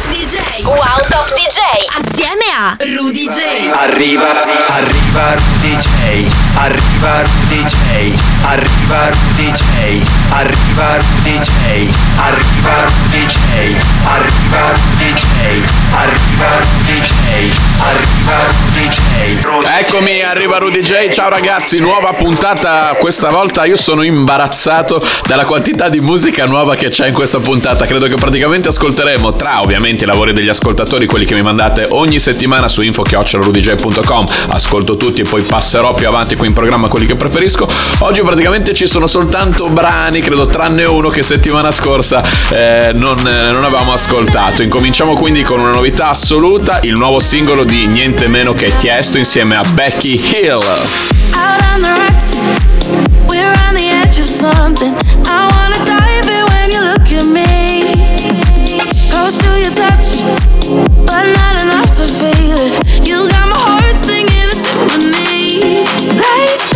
Top DJ. Wow DJ. Assieme a Rudy J. Arriva, arriva Rudy J. Arriva Rudy J. Arriva Rudy J. Arriva Rudy J. Arriva Rudy J. Arriva Rudy J. Arriva Rudy J. Arriva Rudy J. Eccomi, arriva Rudy J. Ciao ragazzi, nuova puntata. Questa volta io sono imbarazzato dalla quantità di musica nuova che c'è in questa puntata. Credo che praticamente ascolteremo tra ovviamente i lavori degli ascoltatori, quelli che mi mandate ogni settimana su info.rudj.com. Ascolto tutti e poi passerò più avanti qui in programma quelli che preferisco. Oggi praticamente ci sono soltanto brani, credo tranne uno che settimana scorsa eh, non, eh, non avevamo ascoltato. Incominciamo quindi con una novità assoluta, il nuovo singolo di niente meno che Tiesto insieme a Becky Hill. Something. I wanna dive in when you look at me. Close to your touch, but not enough to feel it. You got my heart singing a symphony. They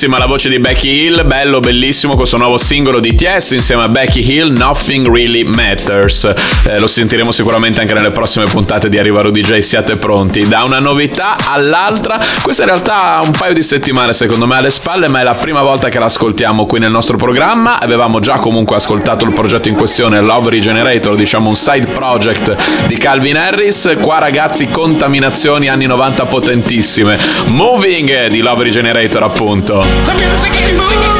bellissima la voce di Becky Hill, bello, bellissimo questo nuovo singolo di Tiesto insieme a Becky Hill, Nothing Really Matters. Eh, lo sentiremo sicuramente anche nelle prossime puntate di Arriva Rudy J, siate pronti. Da una novità all'altra, questa in realtà ha un paio di settimane secondo me alle spalle, ma è la prima volta che l'ascoltiamo qui nel nostro programma. Avevamo già comunque ascoltato il progetto in questione, Love Regenerator, diciamo un side project di Calvin Harris. Qua ragazzi, contaminazioni anni 90 potentissime. Moving di Love Regenerator appunto. The music ain't moving,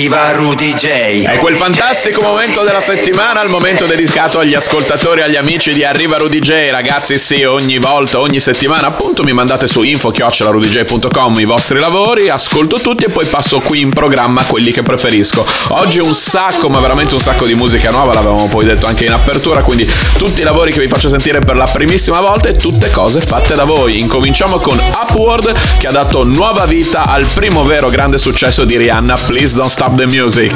arriva Rudy J. È quel fantastico momento della settimana, il momento dedicato agli ascoltatori, agli amici di Arriva Rudy J. Ragazzi, sì, ogni volta, ogni settimana, appunto, mi mandate su info-rudj.com i vostri lavori, ascolto tutti e poi passo qui in programma quelli che preferisco. Oggi un sacco, ma veramente un sacco di musica nuova, l'avevamo poi detto anche in apertura, quindi tutti i lavori che vi faccio sentire per la primissima volta e tutte cose fatte da voi. Incominciamo con Upward, che ha dato nuova vita al primo vero grande successo di Rihanna, Please Don't Stop Stop the Music.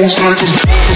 don't like them.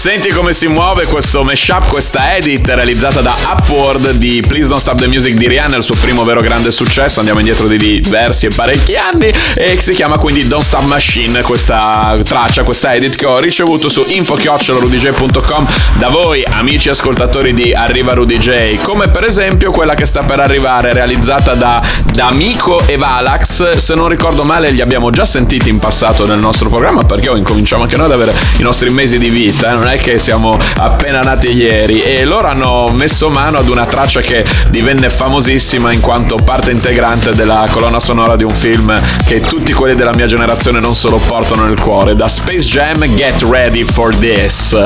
Senti come si muove questo mashup, questa edit realizzata da Upward di Please Don't Stop the Music di Rihanna, il suo primo vero grande successo. Andiamo indietro di diversi e parecchi anni. E si chiama quindi Don't Stop Machine, questa traccia, questa edit che ho ricevuto su info-rudj.com da voi, amici ascoltatori di Arriva Rudy J. Come per esempio quella che sta per arrivare, realizzata da D'Amico e Valax. Se non ricordo male, li abbiamo già sentiti in passato nel nostro programma perché oh, incominciamo anche noi ad avere i nostri mesi di vita, eh, non è che siamo appena nati ieri e loro hanno messo mano ad una traccia che divenne famosissima in quanto parte integrante della colonna sonora di un film che tutti quelli della mia generazione non solo portano nel cuore, da Space Jam Get ready for this?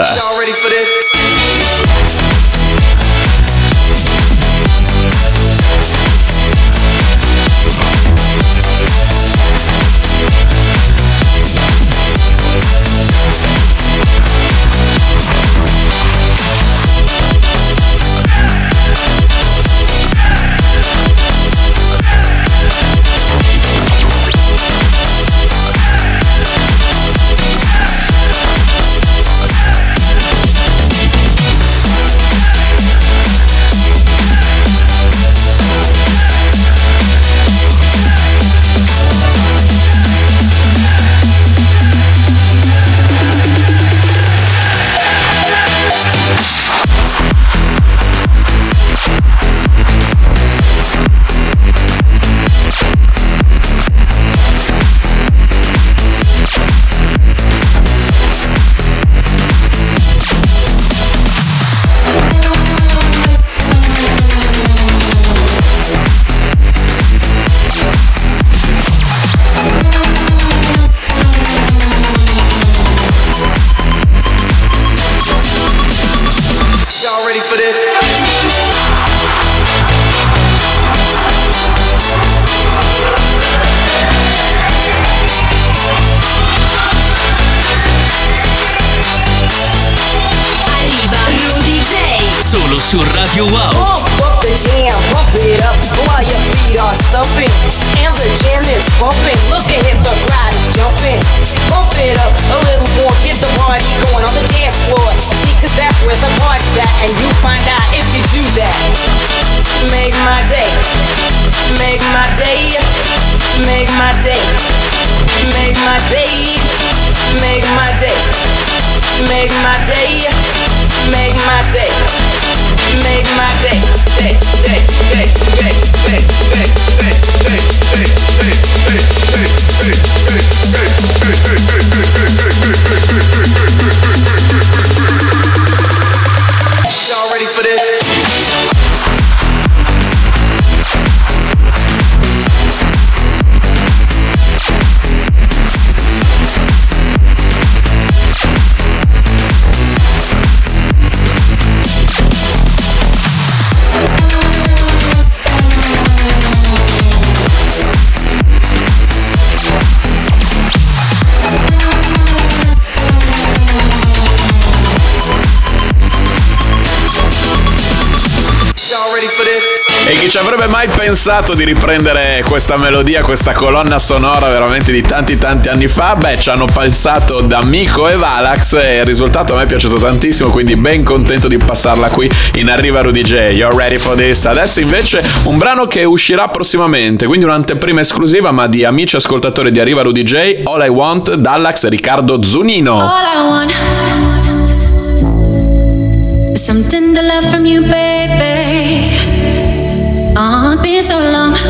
you will. Ci avrebbe mai pensato di riprendere questa melodia, questa colonna sonora veramente di tanti tanti anni fa? Beh, ci hanno pensato D'Amico e Valax e il risultato a me è piaciuto tantissimo, quindi ben contento di passarla qui in Arriva Rudy J. You're ready for this? Adesso invece un brano che uscirà prossimamente, quindi un'anteprima esclusiva ma di amici ascoltatori di Arriva Rudy J. All I Want, Dallax e Riccardo Zunino. All I want is some tender love from you, baby. Oh, it's been so long.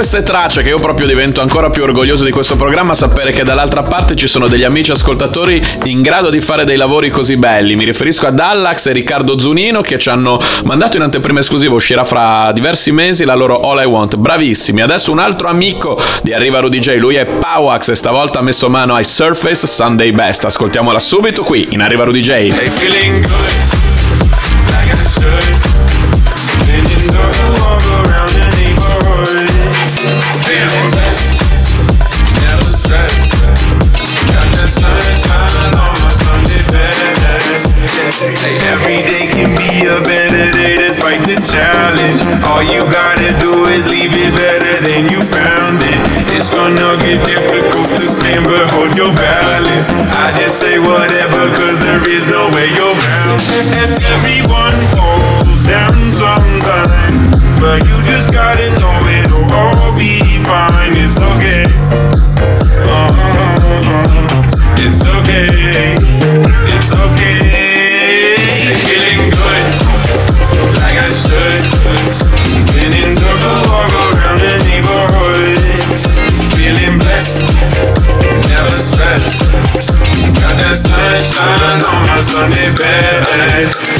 Queste tracce, che io proprio divento ancora più orgoglioso di questo programma, sapere che dall'altra parte ci sono degli amici ascoltatori in grado di fare dei lavori così belli. Mi riferisco a Dallax e Riccardo Zunino che ci hanno mandato in anteprima esclusiva, uscirà fra diversi mesi la loro All I Want. Bravissimi. Adesso un altro amico di Arriva Rudy J, lui è Powax e stavolta ha messo mano ai Surface Sunday Best. Ascoltiamola subito qui in Arriva Rudy J. They feeling good, I Every day can be a better day the challenge. All you gotta do is leave it better than you found it. It's gonna get difficult to stand, but hold your balance. I just say whatever, cause there is no way you're round. And everyone falls down sometime, but you just gotta know it'll all be fine. It's okay. Uh-huh. It's okay. It's okay. Feeling good, like I should. Been in double walk around the neighborhood. Feeling blessed, never stressed. Got that sunshine on my Sunday best.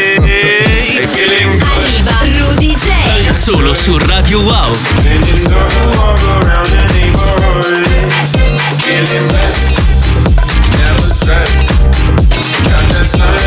They feeling good. Arriva Rudy J. Solo su Radio Wow. Feeling blessed, never stressed. Got that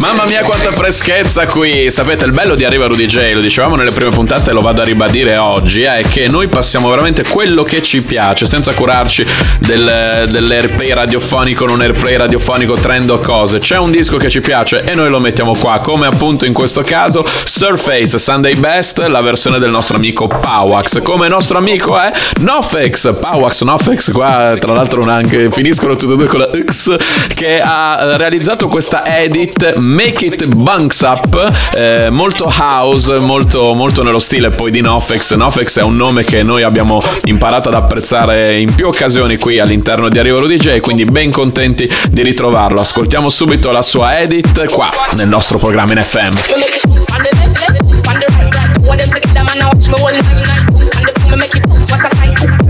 Mamma mia quanta freschezza qui. Sapete, il bello di Arriva Rudy J, lo dicevamo nelle prime puntate e lo vado a ribadire oggi, è che noi passiamo veramente quello che ci piace, senza curarci del, dell'airplay radiofonico, non airplay radiofonico, trend o cose. C'è un disco che ci piace e noi lo mettiamo qua, come appunto in questo caso Surface Sunday Best, la versione del nostro amico Powax. Come nostro amico è Nofex, Powax, Nofex, qua tra l'altro anche finiscono tutti e due con la X, che ha realizzato questa edit Make It Bunks Up, eh, molto house, molto, molto nello stile poi di Nofex. Nofex è un nome che noi abbiamo imparato ad apprezzare in più occasioni qui all'interno di Arrivo DJ, quindi ben contenti di ritrovarlo. Ascoltiamo subito la sua edit qua nel nostro programma in FM. Yaman,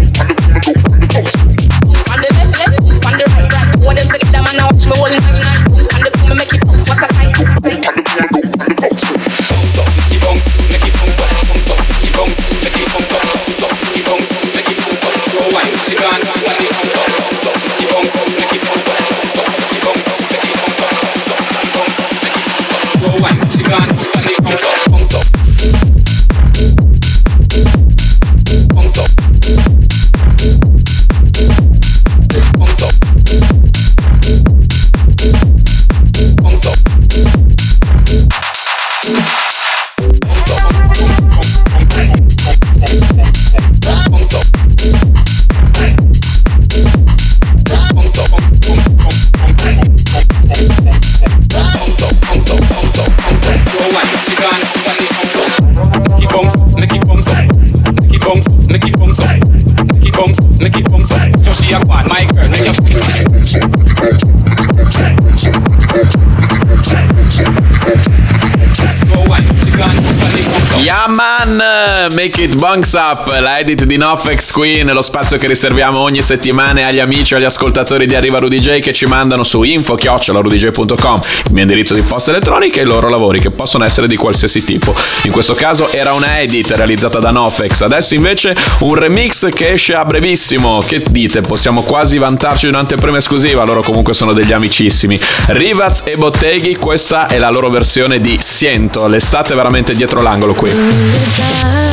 Bunks Up, la edit di Nofex qui nello spazio che riserviamo ogni settimana agli amici e agli ascoltatori di Arriva Rudy J che ci mandano su info-rudj.com il mio indirizzo di posta elettronica e i loro lavori che possono essere di qualsiasi tipo. In questo caso era una edit realizzata da Nofex, adesso invece un remix che esce a brevissimo. Che dite? Possiamo quasi vantarci di un'anteprima esclusiva, loro comunque sono degli amicissimi. Rivaz e Botteghi, questa è la loro versione di Siento, l'estate è veramente dietro l'angolo qui.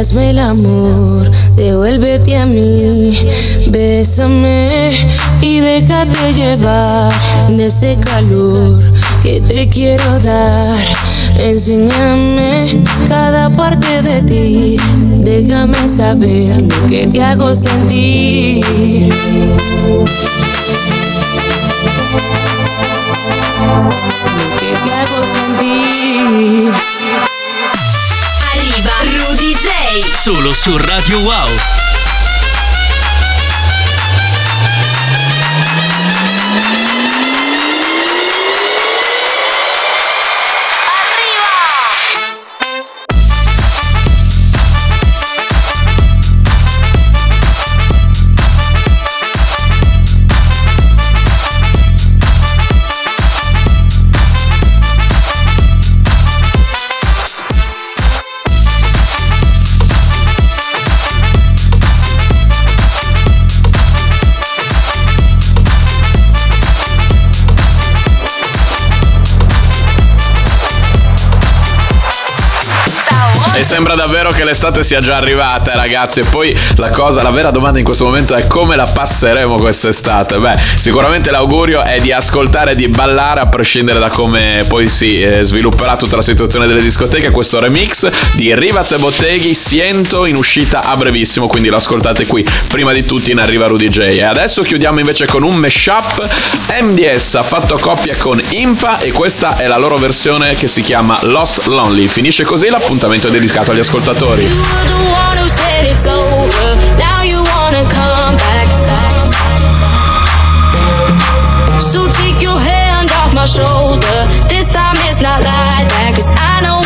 Hazme el amor, devuélvete a mí, bésame y déjate llevar de este calor que te quiero dar. Enséñame cada parte de ti, déjame saber lo que te hago sentir. Lo que te hago sentir. Solo su Radio Wow. Sembra davvero che l'estate sia già arrivata, ragazzi. E poi la cosa, la vera domanda in questo momento è come la passeremo quest'estate? Beh, sicuramente l'augurio è di ascoltare e di ballare a prescindere da come poi si eh, svilupperà tutta la situazione delle discoteche. Questo remix di Rivaz e Botteghi, Siento in uscita a brevissimo, quindi lo ascoltate qui prima di tutti in Arriva Rudy J. E adesso chiudiamo invece con un mashup. MDS ha fatto coppia con Impa e questa è la loro versione che si chiama Lost Lonely. Finisce così l'appuntamento dedicato agli ascoltatori. So take your hand off my shoulder. This time it's not like that. Cause I know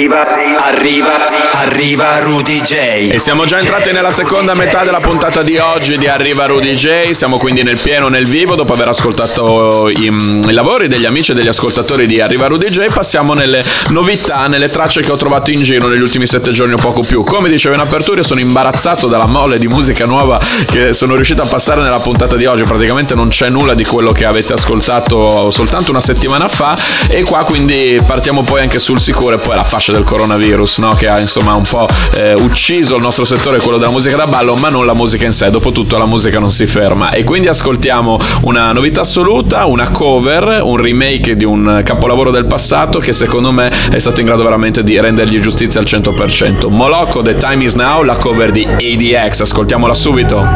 Arriva, arriva, arriva Rudy J. E siamo già entrati nella seconda metà della puntata di oggi di Arriva Rudy J. Siamo quindi nel pieno, nel vivo. Dopo aver ascoltato i, mm, i lavori degli amici e degli ascoltatori di Arriva Rudy J, passiamo nelle novità, nelle tracce che ho trovato in giro negli ultimi sette giorni o poco più. Come dicevo in apertura, sono imbarazzato dalla mole di musica nuova che sono riuscito a passare nella puntata di oggi. Praticamente non c'è nulla di quello che avete ascoltato soltanto una settimana fa. E qua quindi partiamo poi anche sul sicuro e poi la fascia del coronavirus, no? che ha insomma un po' eh, ucciso il nostro settore, quello della musica da ballo, ma non la musica in sé. Dopotutto la musica non si ferma. E quindi ascoltiamo una novità assoluta, una cover, un remake di un capolavoro del passato che secondo me è stato in grado veramente di rendergli giustizia al 100%. Molocco, The Time Is Now, la cover di ADX. Ascoltiamola subito.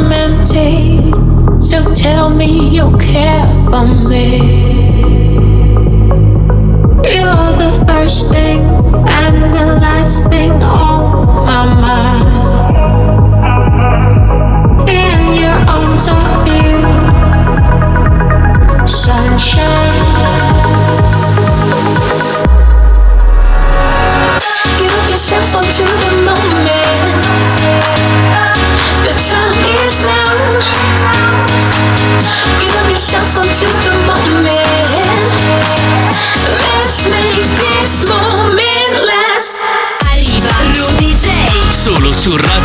Am empty, so tell me you care for me. You're the first thing and the last thing on my mind. In your arms I feel sunshine. Solo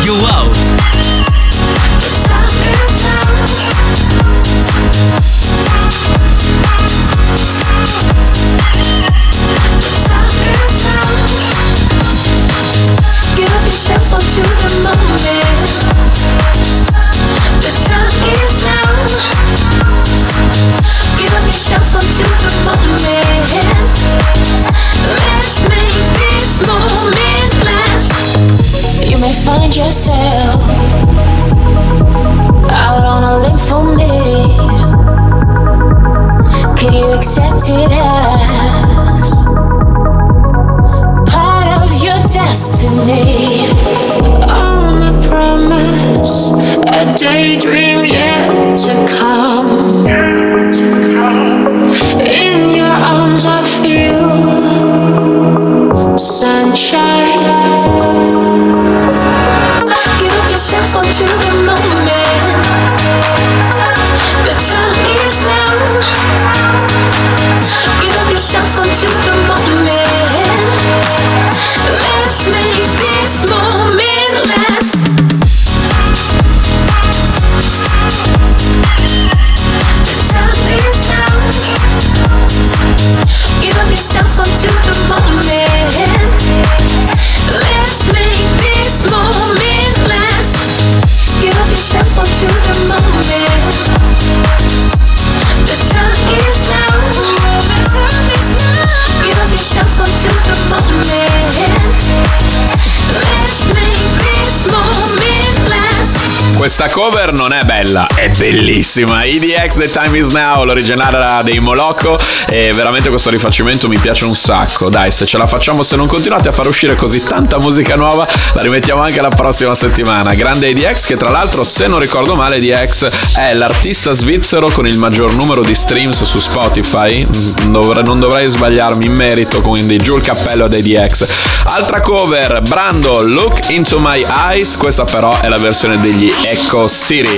questa cover non è bella, è bellissima. EDX The Time Is Now, l'originale dei Moloko e veramente questo rifacimento mi piace un sacco. Dai, se ce la facciamo, se non continuate a far uscire così tanta musica nuova, la rimettiamo anche la prossima settimana. Grande EDX che tra l'altro, se non ricordo male, EDX è l'artista svizzero con il maggior numero di streams su Spotify. Dovre- non dovrei sbagliarmi in merito, quindi giù il cappello ad EDX. Altra cover, Brando, Look Into My Eyes, questa però è la versione degli Echo City.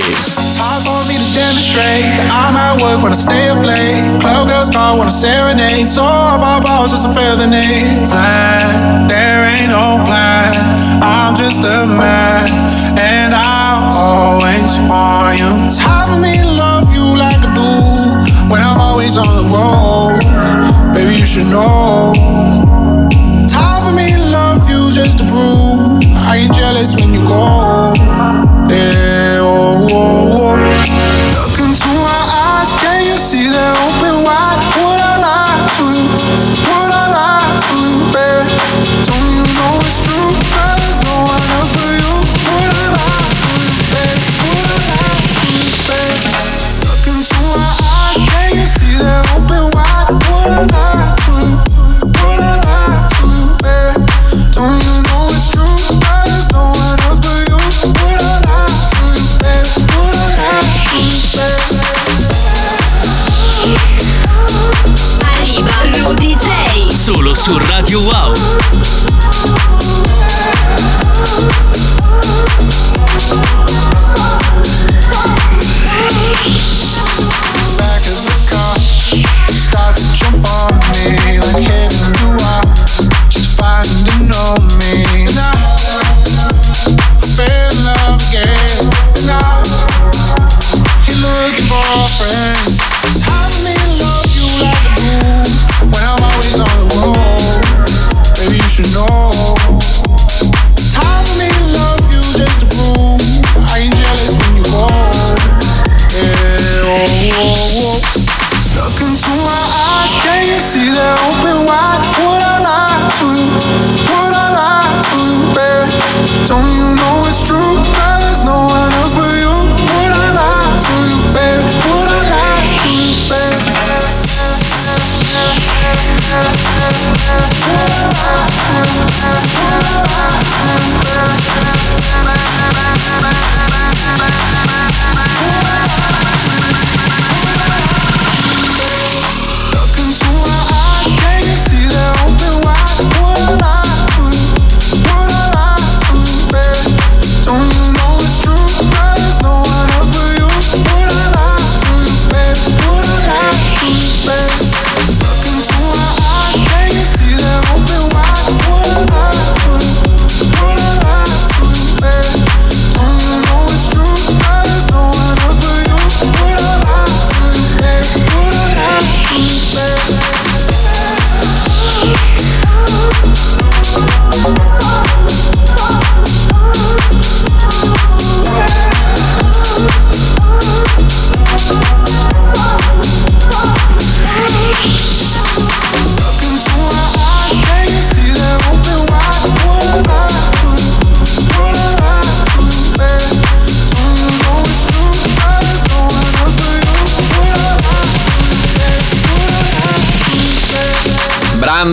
Hard for me to demonstrate that I'm at work when I stay up late. Club girls call when I serenade. So I pop out just to feel the need. There ain't no plan. I'm just a man, and I'll always want you. It's hard for me to love you like I do when I'm always on the road. Baby, you should know. It's hard for me to love you just to prove I ain't jealous when you go.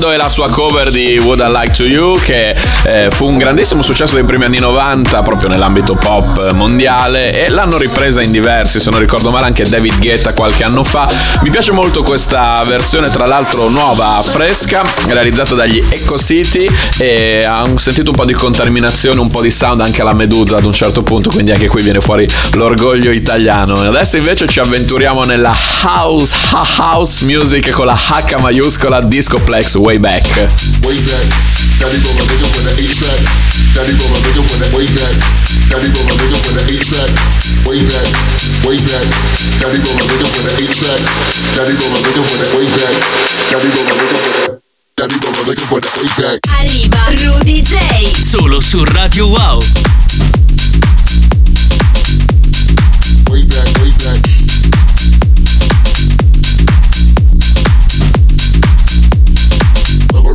Brando e la sua cover di Would I Like to You che eh, fu un grandissimo successo dei primi anni 90 proprio nell'ambito pop mondiale e l'hanno ripresa in diversi se non ricordo male anche David Guetta qualche anno fa. Mi piace molto questa versione tra l'altro nuova fresca realizzata dagli Echo City e ha un- sentito un po' di contaminazione un po' di sound anche alla Medusa ad un certo punto quindi anche qui viene fuori l'orgoglio italiano. Adesso invece ci avventuriamo nella house house music con la H maiuscola Discoplex way back way back. Daddy go my nigga with the eight track. Daddy go my nigga with the way back. Daddy go my nigga with the eight track. Way back, way back. Daddy go my nigga with the eight track. Daddy go my nigga with the way back. Daddy go my nigga with the. Daddy go my nigga with way back. Arriva Rudy J. Solo su Radio Wow. Way back, way back.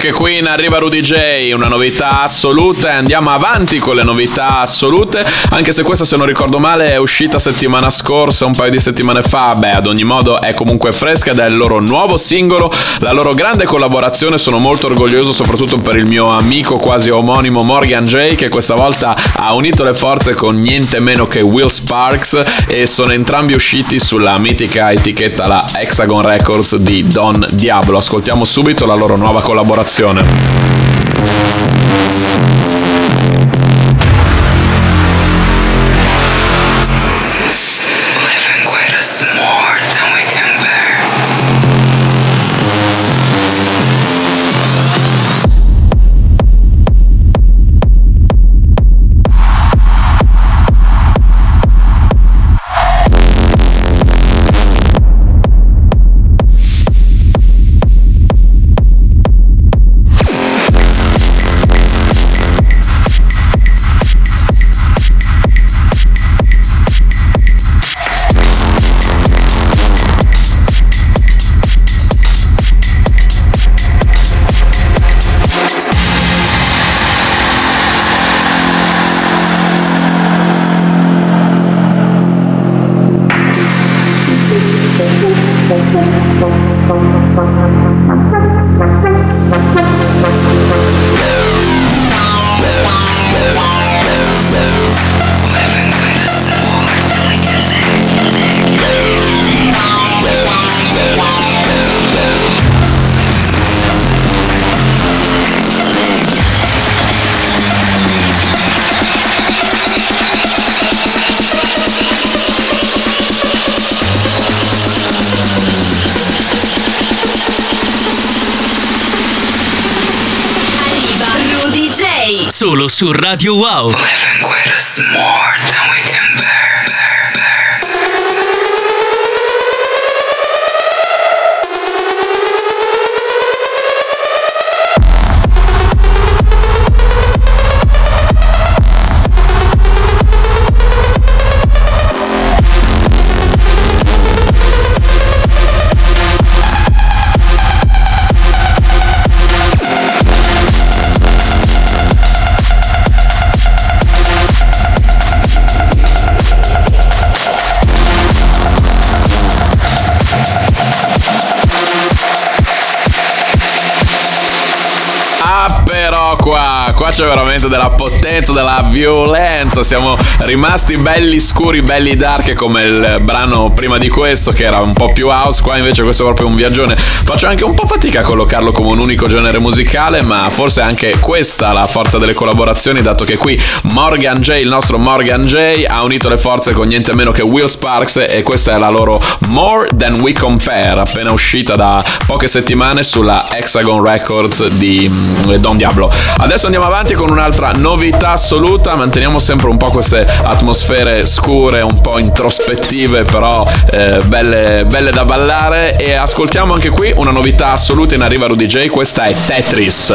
Qui in arriva Rudy J, una novità assoluta e andiamo avanti con le novità assolute, anche se questa se non ricordo male è uscita settimana scorsa, un paio di settimane fa, beh ad ogni modo è comunque fresca ed è il loro nuovo singolo, la loro grande collaborazione, sono molto orgoglioso soprattutto per il mio amico quasi omonimo Morgan J che questa volta ha unito le forze con niente meno che Will Sparks e sono entrambi usciti sulla mitica etichetta la Hexagon Records di Don Diablo, ascoltiamo subito la loro nuova collaborazione. Generationen. Arriva su Radio Wow. C'è veramente della potenza, della violenza, siamo rimasti belli scuri, belli dark come il brano prima di questo che era un po' più house, qua invece questo è proprio un viaggione. Faccio anche un po' fatica a collocarlo come un unico genere musicale, ma forse anche questa la forza delle collaborazioni, dato che qui Morgan J, il nostro Morgan J, ha unito le forze con niente meno che Will Sparks e questa è la loro More Than We Compare, appena uscita da poche settimane sulla Hexagon Records di mm, Don Diablo. Adesso andiamo avanti con un'altra novità assoluta, manteniamo sempre un po' queste atmosfere scure, un po' introspettive, però eh, belle, belle da ballare. E ascoltiamo anche qui una novità assoluta in arriva Rudy J, questa è Tetris.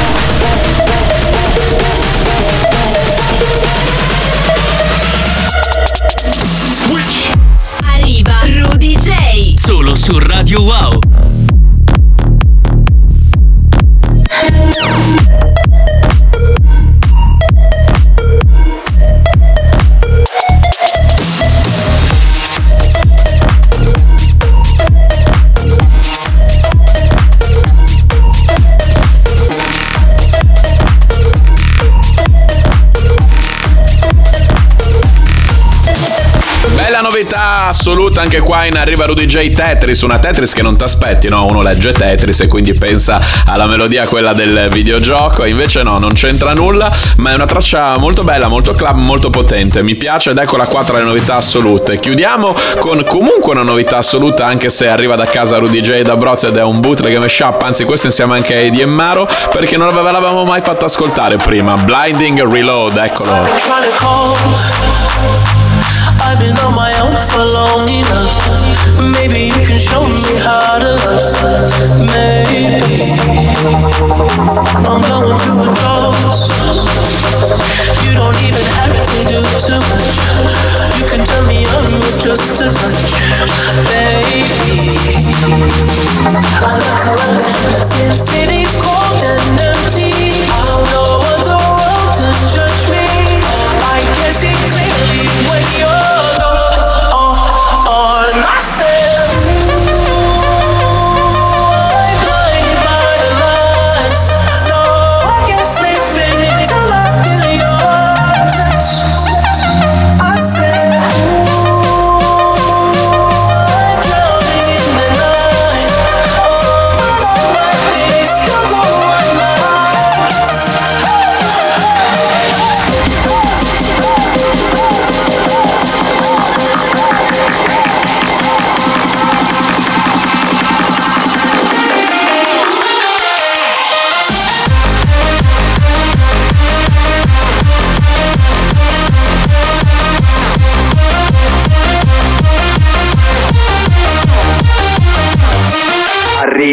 su Radio Wow. Anche qua in Arriva Rudy J Tetris, una Tetris che non ti aspetti, no? Uno legge Tetris e quindi pensa alla melodia quella del videogioco, invece no, non c'entra nulla, ma è una traccia molto bella, molto club, molto potente, mi piace ed eccola qua tra le novità assolute. Chiudiamo con comunque una novità assoluta anche se arriva da casa Rudy J da Broz ed è un bootleg mashup, anzi questo insieme anche a Eddie e Maro perché non l'avevamo mai fatto ascoltare prima. Blinding Reload, eccolo. Maybe you can show me how to love. Maybe I'm going through a drought. You don't even have to do too much. You can turn me on with just a touch, baby. I look around since city's cold and empty. I don't know what's around to judge me. I can see clearly when you're gone. On uh, uh, I said,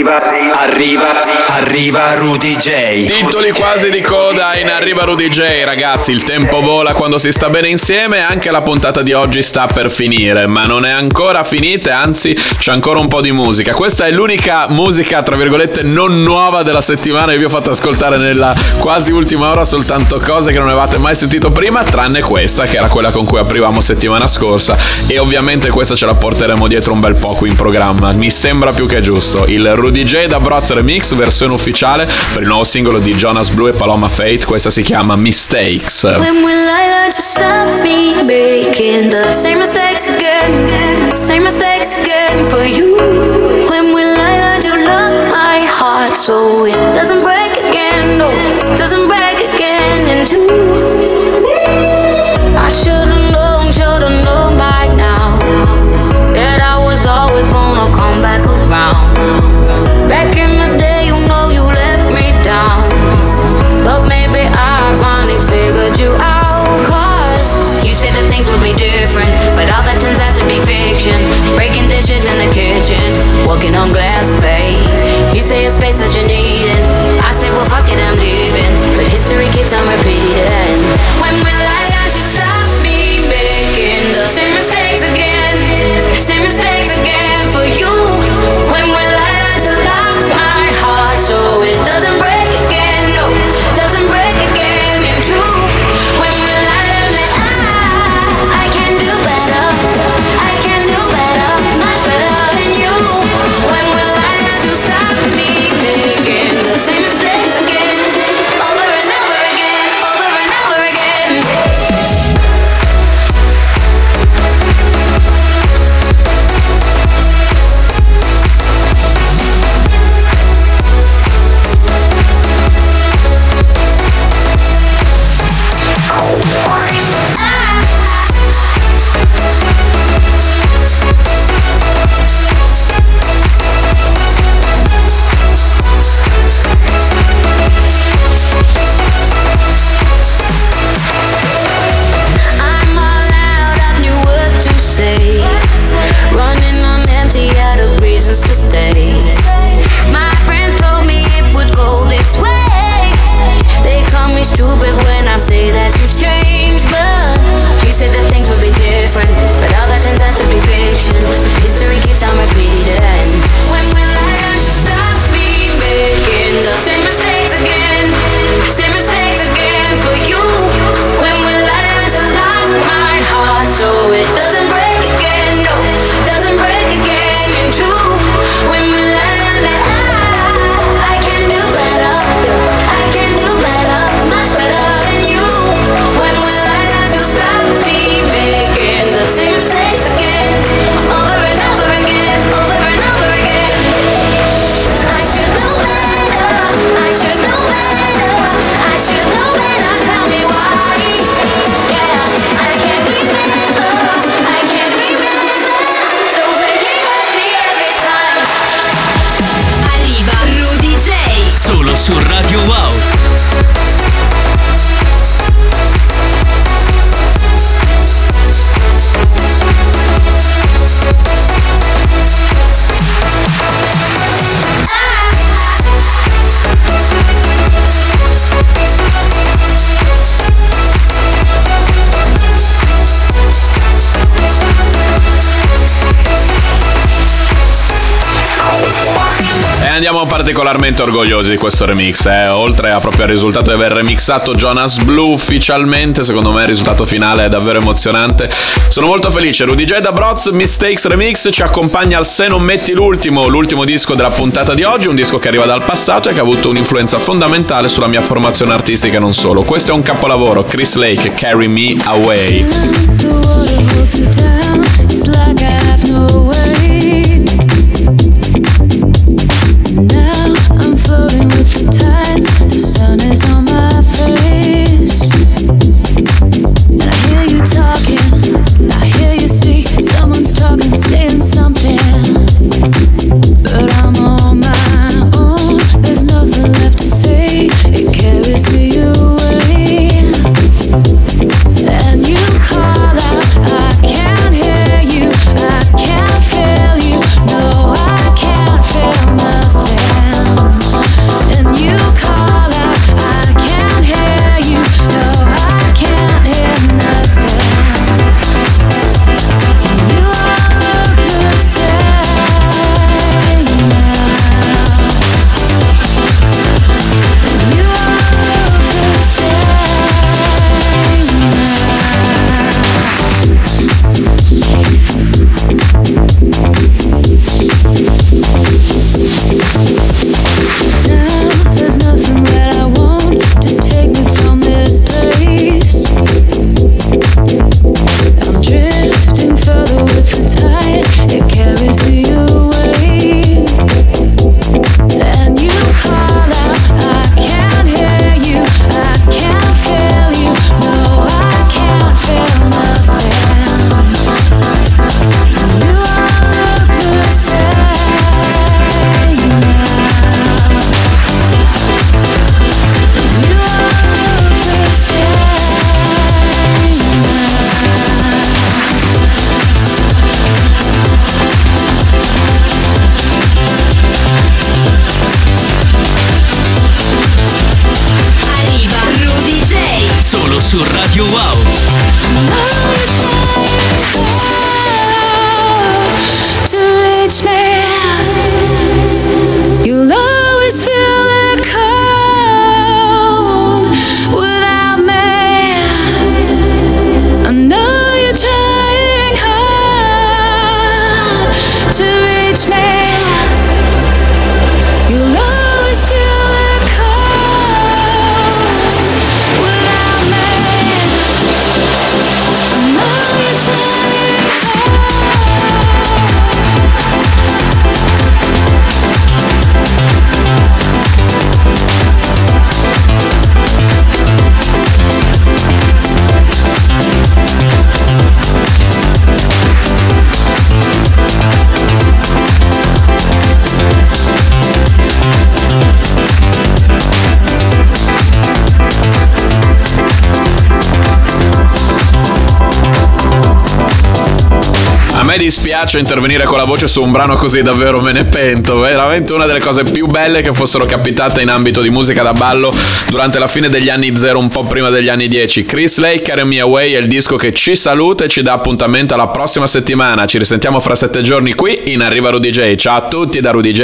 Arriva, arriva, arriva Rudy J. Titoli quasi di coda in Arriva Rudy J, ragazzi. Il tempo vola quando si sta bene insieme. Anche la puntata di oggi sta per finire, ma non è ancora finita. Anzi, c'è ancora un po' di musica. Questa è l'unica musica, tra virgolette, non nuova della settimana che vi ho fatto ascoltare nella quasi ultima ora. Soltanto cose che non avevate mai sentito prima, tranne questa, che era quella con cui aprivamo settimana scorsa. E ovviamente questa ce la porteremo dietro un bel po' qui in programma. Mi sembra più che giusto. Il Rudy J da Broz Remix, versione ufficiale per il nuovo singolo di Jonas Blue e Paloma Fate. Questa si chiama Mistakes. When will I learn to stop me making the same mistakes again? Same mistakes again for you. When will I learn to love my heart so it doesn't break again? No, doesn't break again in two. Walking on glass, babe. You say a space that you need, and I say, well, fuck it, I'm leaving. But history keeps on repeating. Particolarmente orgogliosi di questo remix, eh. oltre a proprio al risultato di aver remixato Jonas Blue ufficialmente, secondo me il risultato finale è davvero emozionante. Sono molto felice, Rudy J da Broz, Mistakes Remix ci accompagna al Se non metti l'ultimo, l'ultimo disco della puntata di oggi, un disco che arriva dal passato e che ha avuto un'influenza fondamentale sulla mia formazione artistica e non solo. Questo è un capolavoro, Chris Lake, Carry Me Away. Su Radio Wow. Me dispiace intervenire con la voce su un brano così, davvero me ne pento. Veramente una delle cose più belle che fossero capitate in ambito di musica da ballo durante la fine degli anni 0, un po' prima degli anni 10. Chris Lake, Carry Me Away è il disco che ci saluta e ci dà appuntamento alla prossima settimana. Ci risentiamo fra sette giorni qui in Arriva Rudy J. Ciao a tutti da Rudy J.